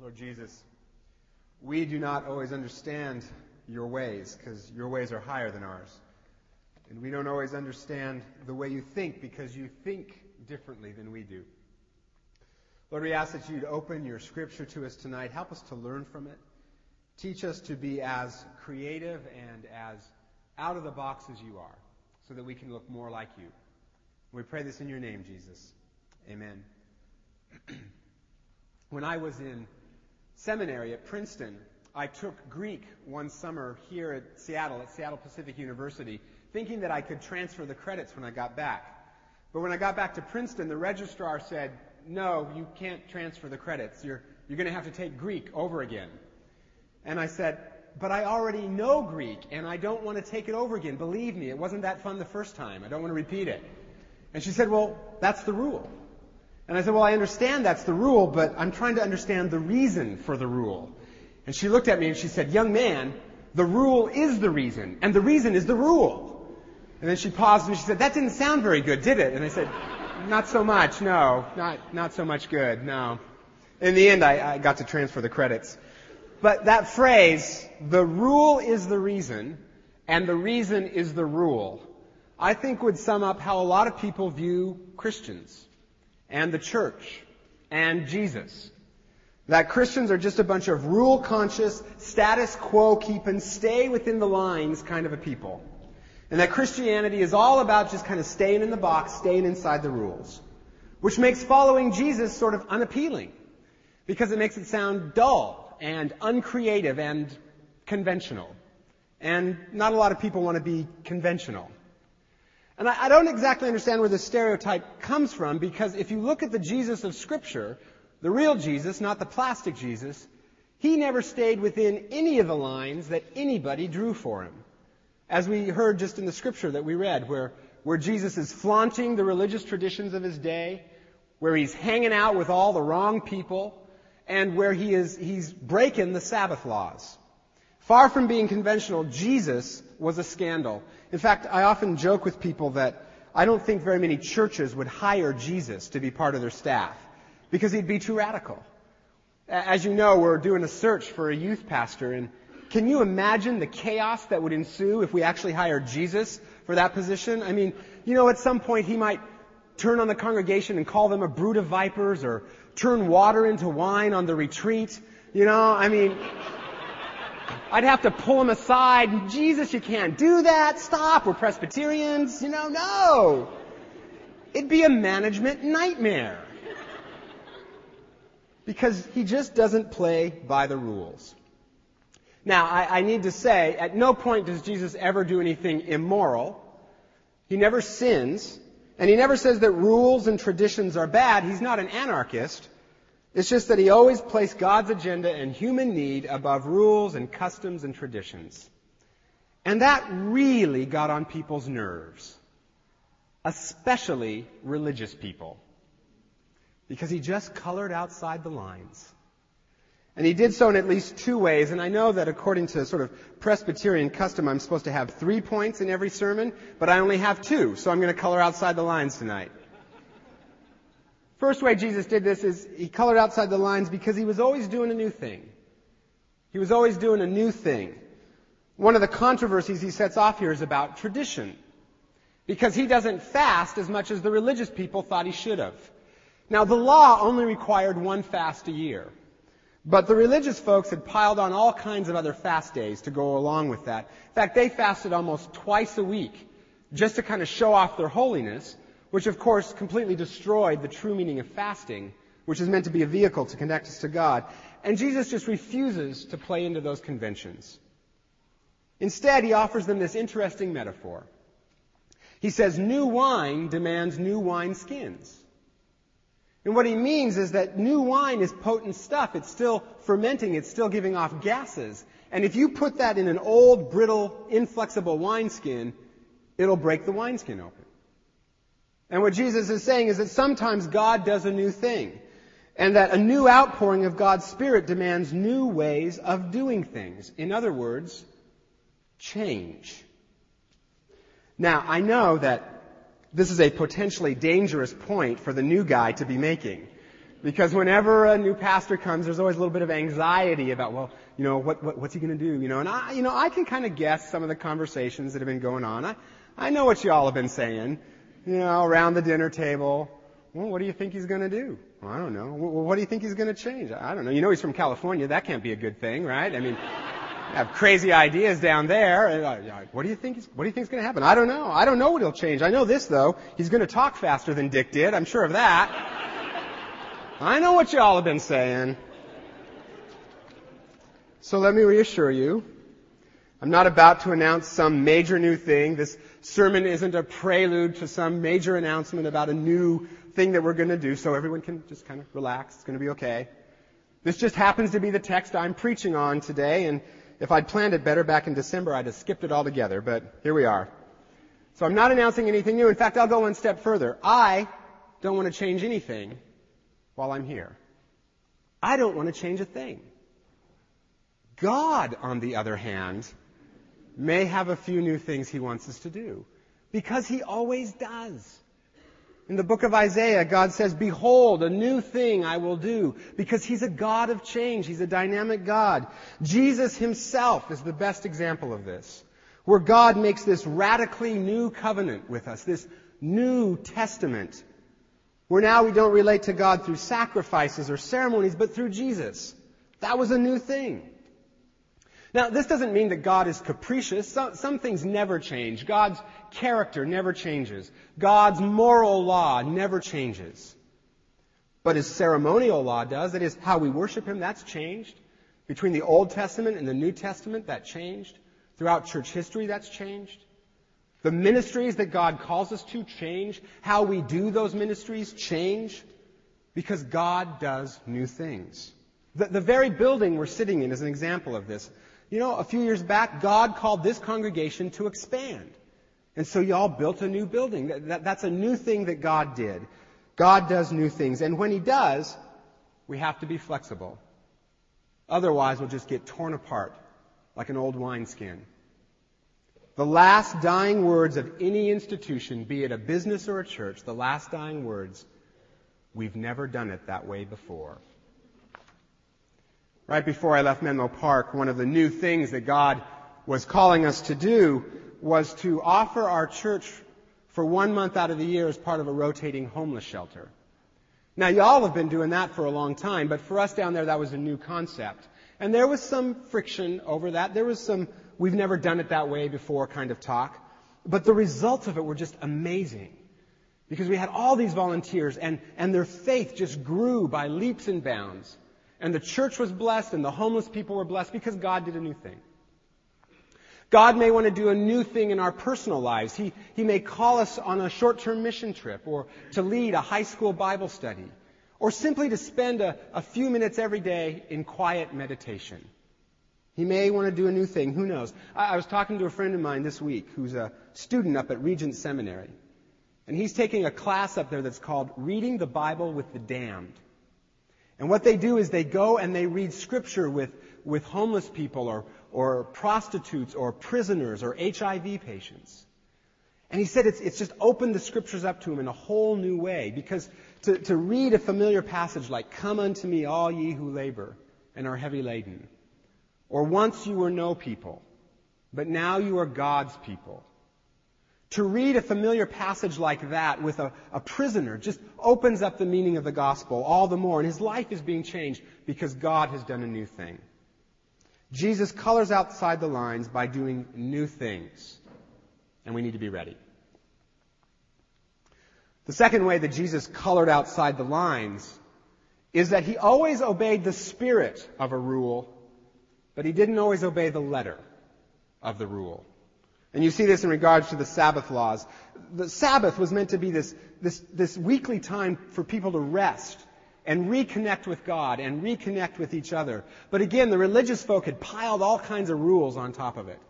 Lord Jesus, we do not always understand your ways because your ways are higher than ours. And we don't always understand the way you think because you think differently than we do. Lord, we ask that you'd open your scripture to us tonight. Help us to learn from it. Teach us to be as creative and as out of the box as you are so that we can look more like you. We pray this in your name, Jesus. Amen. when I was in seminary at Princeton, I took Greek one summer here at Seattle, at Seattle Pacific University, thinking that I could transfer the credits when I got back. But when I got back to Princeton, the registrar said, no, you can't transfer the credits. You're, you're going to have to take Greek over again. And I said, but I already know Greek and I don't want to take it over again. Believe me, it wasn't that fun the first time. I don't want to repeat it. And she said, well, that's the rule. And I said, well, I understand that's the rule, but I'm trying to understand the reason for the rule. And she looked at me and she said, young man, the rule is the reason, and the reason is the rule. And then she paused and she said, that didn't sound very good, did it? And I said, not so much, no. Not, not so much good, no. In the end, I, I got to transfer the credits. But that phrase, the rule is the reason, and the reason is the rule, I think would sum up how a lot of people view Christians and the church and Jesus. That Christians are just a bunch of rule conscious, status quo keeping, stay within the lines kind of a people. And that Christianity is all about just kind of staying in the box, staying inside the rules. Which makes following Jesus sort of unappealing. Because it makes it sound dull and uncreative and conventional. And not a lot of people want to be conventional. And I, I don't exactly understand where this stereotype comes from because if you look at the Jesus of Scripture, the real Jesus, not the plastic Jesus, he never stayed within any of the lines that anybody drew for him. As we heard just in the scripture that we read, where, where Jesus is flaunting the religious traditions of his day, where he's hanging out with all the wrong people, and where he is, he's breaking the Sabbath laws. Far from being conventional, Jesus was a scandal. In fact, I often joke with people that I don't think very many churches would hire Jesus to be part of their staff because he'd be too radical. As you know, we're doing a search for a youth pastor, and can you imagine the chaos that would ensue if we actually hired Jesus for that position? I mean, you know, at some point he might turn on the congregation and call them a brood of vipers or turn water into wine on the retreat. You know, I mean, I'd have to pull him aside. Jesus, you can't do that. Stop. We're Presbyterians. You know, no. It'd be a management nightmare. Because he just doesn't play by the rules. Now, I, I, need to say, at no point does Jesus ever do anything immoral. He never sins. And he never says that rules and traditions are bad. He's not an anarchist. It's just that he always placed God's agenda and human need above rules and customs and traditions. And that really got on people's nerves. Especially religious people. Because he just colored outside the lines. And he did so in at least two ways, and I know that according to sort of Presbyterian custom, I'm supposed to have three points in every sermon, but I only have two, so I'm going to color outside the lines tonight. First way Jesus did this is he colored outside the lines because he was always doing a new thing. He was always doing a new thing. One of the controversies he sets off here is about tradition. Because he doesn't fast as much as the religious people thought he should have. Now the law only required one fast a year. But the religious folks had piled on all kinds of other fast days to go along with that. In fact, they fasted almost twice a week just to kind of show off their holiness which of course completely destroyed the true meaning of fasting, which is meant to be a vehicle to connect us to God. And Jesus just refuses to play into those conventions. Instead, he offers them this interesting metaphor. He says, new wine demands new wine skins. And what he means is that new wine is potent stuff. It's still fermenting. It's still giving off gases. And if you put that in an old, brittle, inflexible wineskin, it'll break the wineskin open. And what Jesus is saying is that sometimes God does a new thing. And that a new outpouring of God's Spirit demands new ways of doing things. In other words, change. Now, I know that this is a potentially dangerous point for the new guy to be making. Because whenever a new pastor comes, there's always a little bit of anxiety about, well, you know, what, what what's he going to do? You know, and I, you know, I can kind of guess some of the conversations that have been going on. I, I know what you all have been saying, you know, around the dinner table. Well, what do you think he's going to do? Well, I don't know. Well, what do you think he's going to change? I don't know. You know, he's from California. That can't be a good thing, right? I mean, have crazy ideas down there. What do you think? What do you think is going to happen? I don't know. I don't know what he'll change. I know this though. He's going to talk faster than Dick did. I'm sure of that. I know what y'all have been saying. So let me reassure you. I'm not about to announce some major new thing. This sermon isn't a prelude to some major announcement about a new thing that we're going to do, so everyone can just kind of relax. It's going to be okay. This just happens to be the text I'm preaching on today, and if I'd planned it better back in December, I'd have skipped it altogether, but here we are. So I'm not announcing anything new. In fact, I'll go one step further. I don't want to change anything while I'm here. I don't want to change a thing. God, on the other hand, may have a few new things he wants us to do. Because he always does. In the book of Isaiah, God says, Behold, a new thing I will do. Because he's a God of change. He's a dynamic God. Jesus himself is the best example of this. Where God makes this radically new covenant with us, this new testament where now we don't relate to God through sacrifices or ceremonies, but through Jesus. That was a new thing. Now, this doesn't mean that God is capricious. Some, some, things never change. God's character never changes. God's moral law never changes. But his ceremonial law does. That is, how we worship him, that's changed. Between the Old Testament and the New Testament, that changed. Throughout church history, that's changed. The ministries that God calls us to change. How we do those ministries change. Because God does new things. The, the, very building we're sitting in is an example of this. You know, a few years back, God called this congregation to expand. And so y'all built a new building. That, that, that's a new thing that God did. God does new things. And when He does, we have to be flexible. Otherwise, we'll just get torn apart like an old wineskin. The last dying words of any institution, be it a business or a church, the last dying words, we've never done it that way before. Right before I left Menlo Park, one of the new things that God was calling us to do was to offer our church for one month out of the year as part of a rotating homeless shelter. Now, y'all have been doing that for a long time, but for us down there, that was a new concept. And there was some friction over that. There was some we've never done it that way before kind of talk. But the results of it were just amazing. Because we had all these volunteers and, and their faith just grew by leaps and bounds. And the church was blessed and the homeless people were blessed because God did a new thing. God may want to do a new thing in our personal lives. He, he may call us on a short-term mission trip or to lead a high school Bible study or simply to spend a, a few minutes every day in quiet meditation. He may want to do a new thing. Who knows? I, I was talking to a friend of mine this week who's a student up at Regent Seminary. And he's taking a class up there that's called Reading the Bible with the Damned. And what they do is they go and they read scripture with, with homeless people or, or prostitutes or prisoners or HIV patients. And he said it's, it's just opened the scriptures up to him in a whole new way because to, to read a familiar passage like, Come unto me, all ye who labor and are heavy laden, or once you were no people, but now you are God's people. To read a familiar passage like that with a, a, prisoner just opens up the meaning of the gospel all the more, and his life is being changed because God has done a new thing. Jesus colors outside the lines by doing new things, and we need to be ready. The second way that Jesus colored outside the lines is that he always obeyed the spirit of a rule but he didn't always obey the letter of the rule. And you see this in regards to the Sabbath laws. The Sabbath was meant to be this, this, this weekly time for people to rest and reconnect with God and reconnect with each other. But again, the religious folk had piled all kinds of rules on top of it.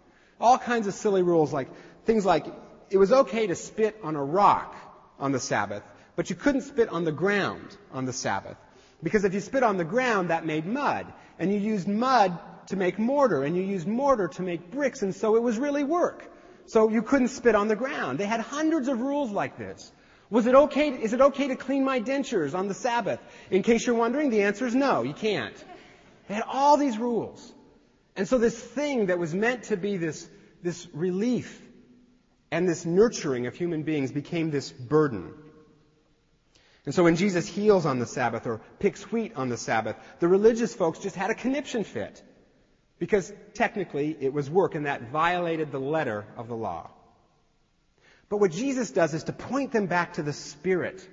All kinds of silly rules like things like it was okay to spit on a rock on the Sabbath, but you couldn't spit on the ground on the Sabbath. Because if you spit on the ground, that made mud. And you used mud to make mortar, and you used mortar to make bricks, and so it was really work. So you couldn't spit on the ground. They had hundreds of rules like this. Was it okay, is it okay to clean my dentures on the Sabbath? In case you're wondering, the answer is no, you can't. They had all these rules. And so this thing that was meant to be this, this relief and this nurturing of human beings became this burden. And so when Jesus heals on the Sabbath or picks wheat on the Sabbath, the religious folks just had a conniption fit. Because technically it was work and that violated the letter of the law. But what Jesus does is to point them back to the spirit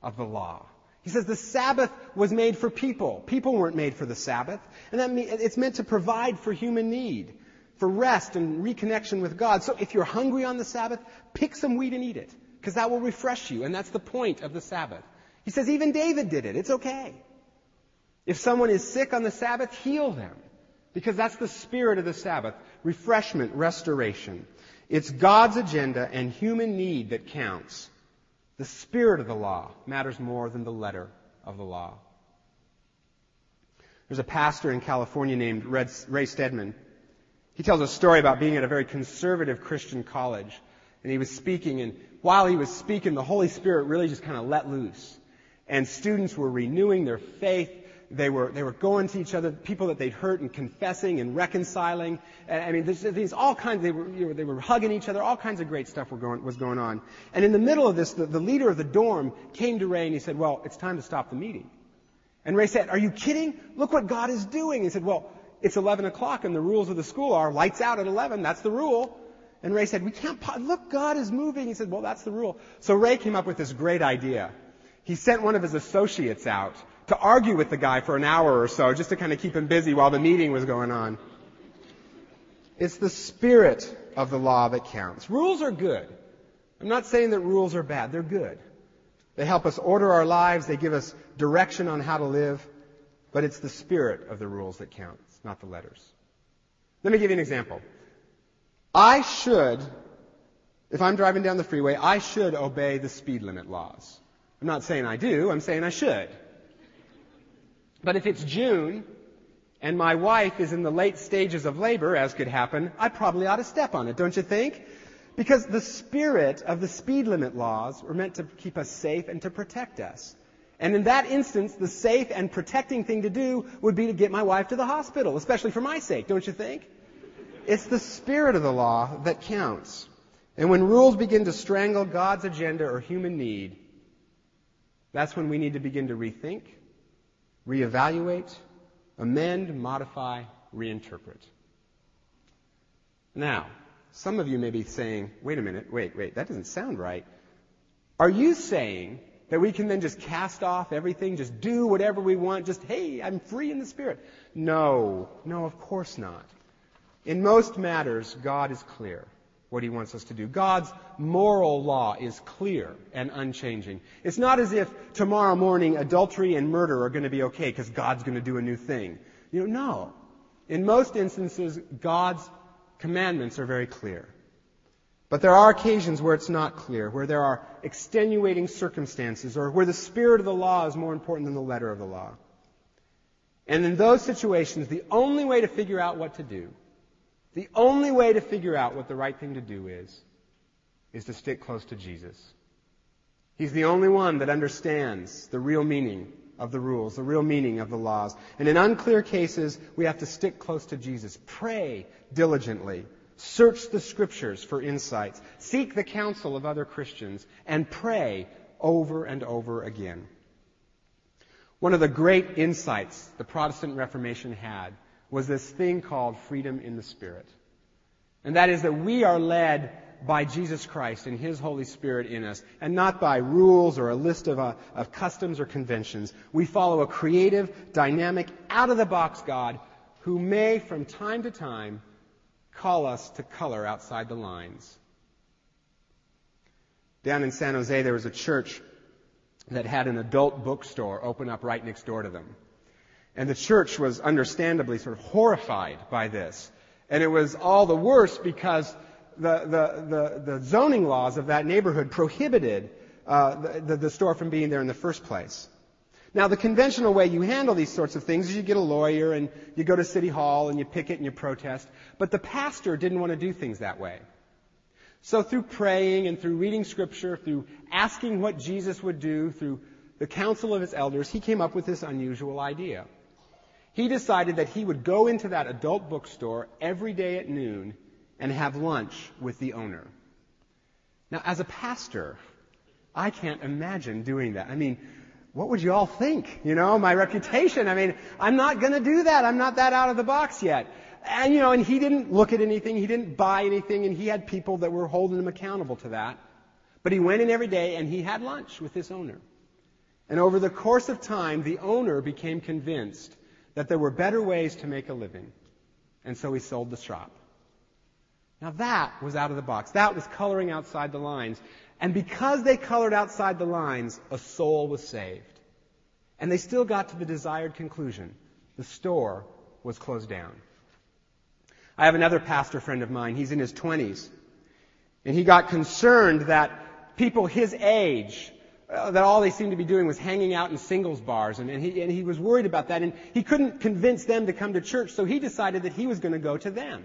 of the law. He says the Sabbath was made for people. People weren't made for the Sabbath. And that means it's meant to provide for human need, for rest and reconnection with God. So if you're hungry on the Sabbath, pick some wheat and eat it because that will refresh you, and that's the point of the Sabbath. He says even David did it. It's okay. If someone is sick on the Sabbath, heal them, because that's the spirit of the Sabbath. Refreshment, restoration. It's God's agenda and human need that counts. The spirit of the law matters more than the letter of the law. There's a pastor in California named Ray Stedman. He tells a story about being at a very conservative Christian college. And he was speaking, and while he was speaking, the Holy Spirit really just kind of let loose. And students were renewing their faith. They were, they were going to each other, people that they'd hurt and confessing and reconciling. I mean, these all kinds, they were, you know, they were hugging each other, all kinds of great stuff were going, was going on. And in the middle of this, the, the leader of the dorm came to Ray and he said, well, it's time to stop the meeting. And Ray said, are you kidding? Look what God is doing. He said, well, it's 11 o'clock and the rules of the school are lights out at 11. That's the rule. And Ray said, we can't, look, God is moving. He said, well, that's the rule. So Ray came up with this great idea. He sent one of his associates out to argue with the guy for an hour or so, just to kind of keep him busy while the meeting was going on. It's the spirit of the law that counts. Rules are good. I'm not saying that rules are bad. They're good. They help us order our lives. They give us direction on how to live. But it's the spirit of the rules that counts, not the letters. Let me give you an example. I should, if I'm driving down the freeway, I should obey the speed limit laws. I'm not saying I do, I'm saying I should. But if it's June and my wife is in the late stages of labor, as could happen, I probably ought to step on it, don't you think? Because the spirit of the speed limit laws were meant to keep us safe and to protect us. And in that instance, the safe and protecting thing to do would be to get my wife to the hospital, especially for my sake, don't you think? It's the spirit of the law that counts. And when rules begin to strangle God's agenda or human need, that's when we need to begin to rethink, reevaluate, amend, modify, reinterpret. Now, some of you may be saying, wait a minute, wait, wait, that doesn't sound right. Are you saying that we can then just cast off everything, just do whatever we want, just, hey, I'm free in the Spirit? No, no, of course not. In most matters, God is clear what he wants us to do. God's moral law is clear and unchanging. It's not as if tomorrow morning adultery and murder are going to be okay because God's going to do a new thing. You know, no. In most instances, God's commandments are very clear. But there are occasions where it's not clear, where there are extenuating circumstances, or where the spirit of the law is more important than the letter of the law. And in those situations, the only way to figure out what to do the only way to figure out what the right thing to do is, is to stick close to Jesus. He's the only one that understands the real meaning of the rules, the real meaning of the laws. And in unclear cases, we have to stick close to Jesus. Pray diligently. Search the scriptures for insights. Seek the counsel of other Christians and pray over and over again. One of the great insights the Protestant Reformation had was this thing called freedom in the Spirit. And that is that we are led by Jesus Christ and His Holy Spirit in us, and not by rules or a list of, uh, of customs or conventions. We follow a creative, dynamic, out of the box God who may, from time to time, call us to color outside the lines. Down in San Jose, there was a church that had an adult bookstore open up right next door to them. And the church was understandably sort of horrified by this. And it was all the worse because the, the, the, the zoning laws of that neighborhood prohibited uh, the, the, the store from being there in the first place. Now, the conventional way you handle these sorts of things is you get a lawyer and you go to City Hall and you picket and you protest. But the pastor didn't want to do things that way. So through praying and through reading scripture, through asking what Jesus would do, through the counsel of his elders, he came up with this unusual idea. He decided that he would go into that adult bookstore every day at noon and have lunch with the owner. Now, as a pastor, I can't imagine doing that. I mean, what would you all think? You know, my reputation. I mean, I'm not going to do that. I'm not that out of the box yet. And, you know, and he didn't look at anything. He didn't buy anything. And he had people that were holding him accountable to that. But he went in every day and he had lunch with this owner. And over the course of time, the owner became convinced that there were better ways to make a living. And so he sold the shop. Now that was out of the box. That was coloring outside the lines. And because they colored outside the lines, a soul was saved. And they still got to the desired conclusion. The store was closed down. I have another pastor friend of mine. He's in his 20s. And he got concerned that people his age, uh, that all they seemed to be doing was hanging out in singles bars. And, and, he, and he was worried about that. And he couldn't convince them to come to church. So he decided that he was going to go to them.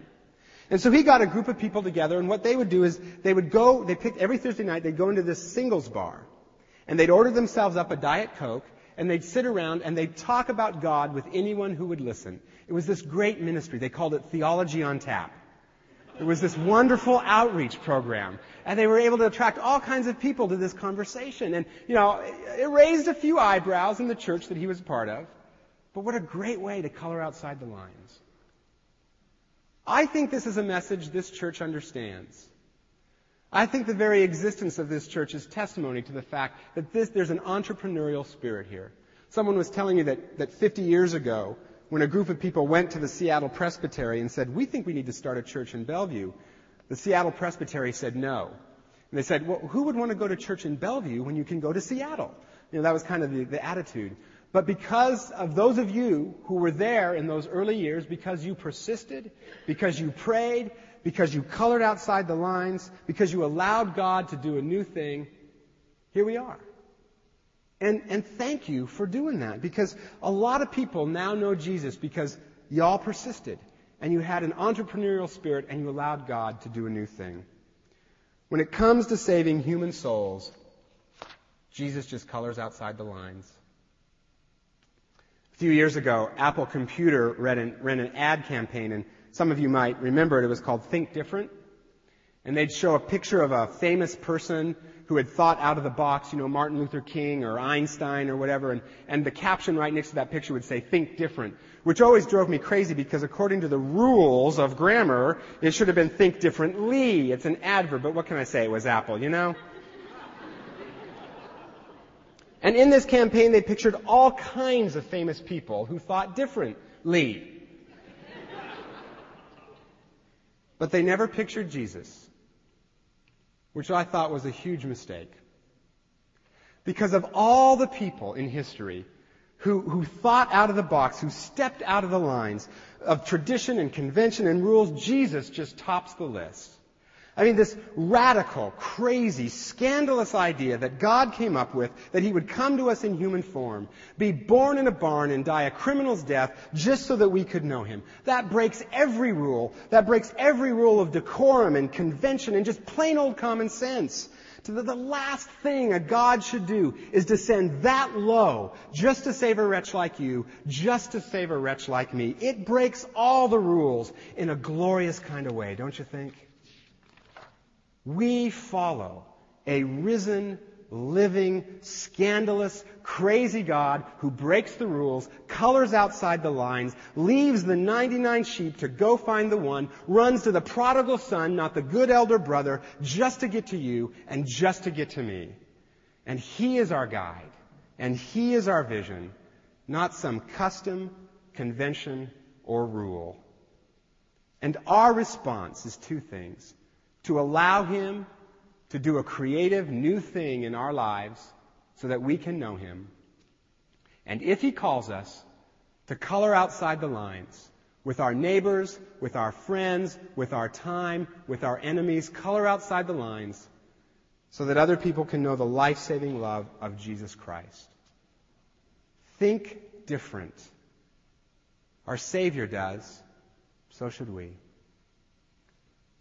And so he got a group of people together, and what they would do is they would go, they picked every Thursday night, they'd go into this singles bar, and they'd order themselves up a Diet Coke, and they'd sit around and they'd talk about God with anyone who would listen. It was this great ministry. They called it Theology on Tap. It was this wonderful outreach program. And they were able to attract all kinds of people to this conversation. And, you know, it raised a few eyebrows in the church that he was a part of. But what a great way to color outside the lines. I think this is a message this church understands. I think the very existence of this church is testimony to the fact that this, there's an entrepreneurial spirit here. Someone was telling me that, that 50 years ago, when a group of people went to the Seattle Presbytery and said, we think we need to start a church in Bellevue, the Seattle Presbytery said no. And they said, well, who would want to go to church in Bellevue when you can go to Seattle? You know, that was kind of the, the attitude. But because of those of you who were there in those early years, because you persisted, because you prayed, because you colored outside the lines, because you allowed God to do a new thing, here we are. And, and thank you for doing that because a lot of people now know Jesus because y'all persisted and you had an entrepreneurial spirit and you allowed God to do a new thing. When it comes to saving human souls, Jesus just colors outside the lines. A few years ago, Apple Computer ran an, ran an ad campaign, and some of you might remember it. It was called Think Different. And they'd show a picture of a famous person who had thought out of the box, you know, Martin Luther King or Einstein or whatever, and, and the caption right next to that picture would say, think different, which always drove me crazy because according to the rules of grammar, it should have been think differently. It's an adverb, but what can I say? It was Apple, you know? And in this campaign, they pictured all kinds of famous people who thought differently. But they never pictured Jesus, which I thought was a huge mistake. Because of all the people in history who, who thought out of the box, who stepped out of the lines of tradition and convention and rules, Jesus just tops the list. I mean, this radical, crazy, scandalous idea that God came up with that He would come to us in human form, be born in a barn and die a criminal's death just so that we could know Him. That breaks every rule. That breaks every rule of decorum and convention and just plain old common sense. To the, the last thing a God should do is descend that low just to save a wretch like you, just to save a wretch like me. It breaks all the rules in a glorious kind of way, don't you think? We follow a risen, living, scandalous, crazy God who breaks the rules, colors outside the lines, leaves the 99 sheep to go find the one, runs to the prodigal son, not the good elder brother, just to get to you and just to get to me. And he is our guide. And he is our vision, not some custom, convention, or rule. And our response is two things to allow Him to do a creative new thing in our lives so that we can know Him. And if He calls us to color outside the lines with our neighbors, with our friends, with our time, with our enemies, color outside the lines so that other people can know the life-saving love of Jesus Christ. Think different. Our Savior does. So should we.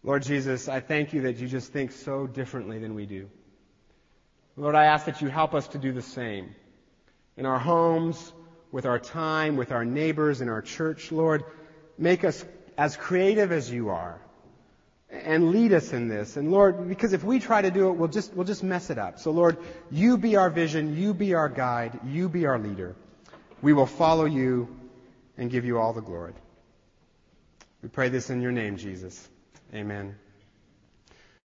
Lord Jesus, I thank you that you just think so differently than we do. Lord, I ask that you help us to do the same. In our homes, with our time, with our neighbors, in our church, Lord, make us as creative as you are. And lead us in this. And Lord, because if we try to do it, we'll just, we'll just mess it up. So Lord, you be our vision, you be our guide, you be our leader. We will follow you and give you all the glory. We pray this in your name, Jesus. Amen.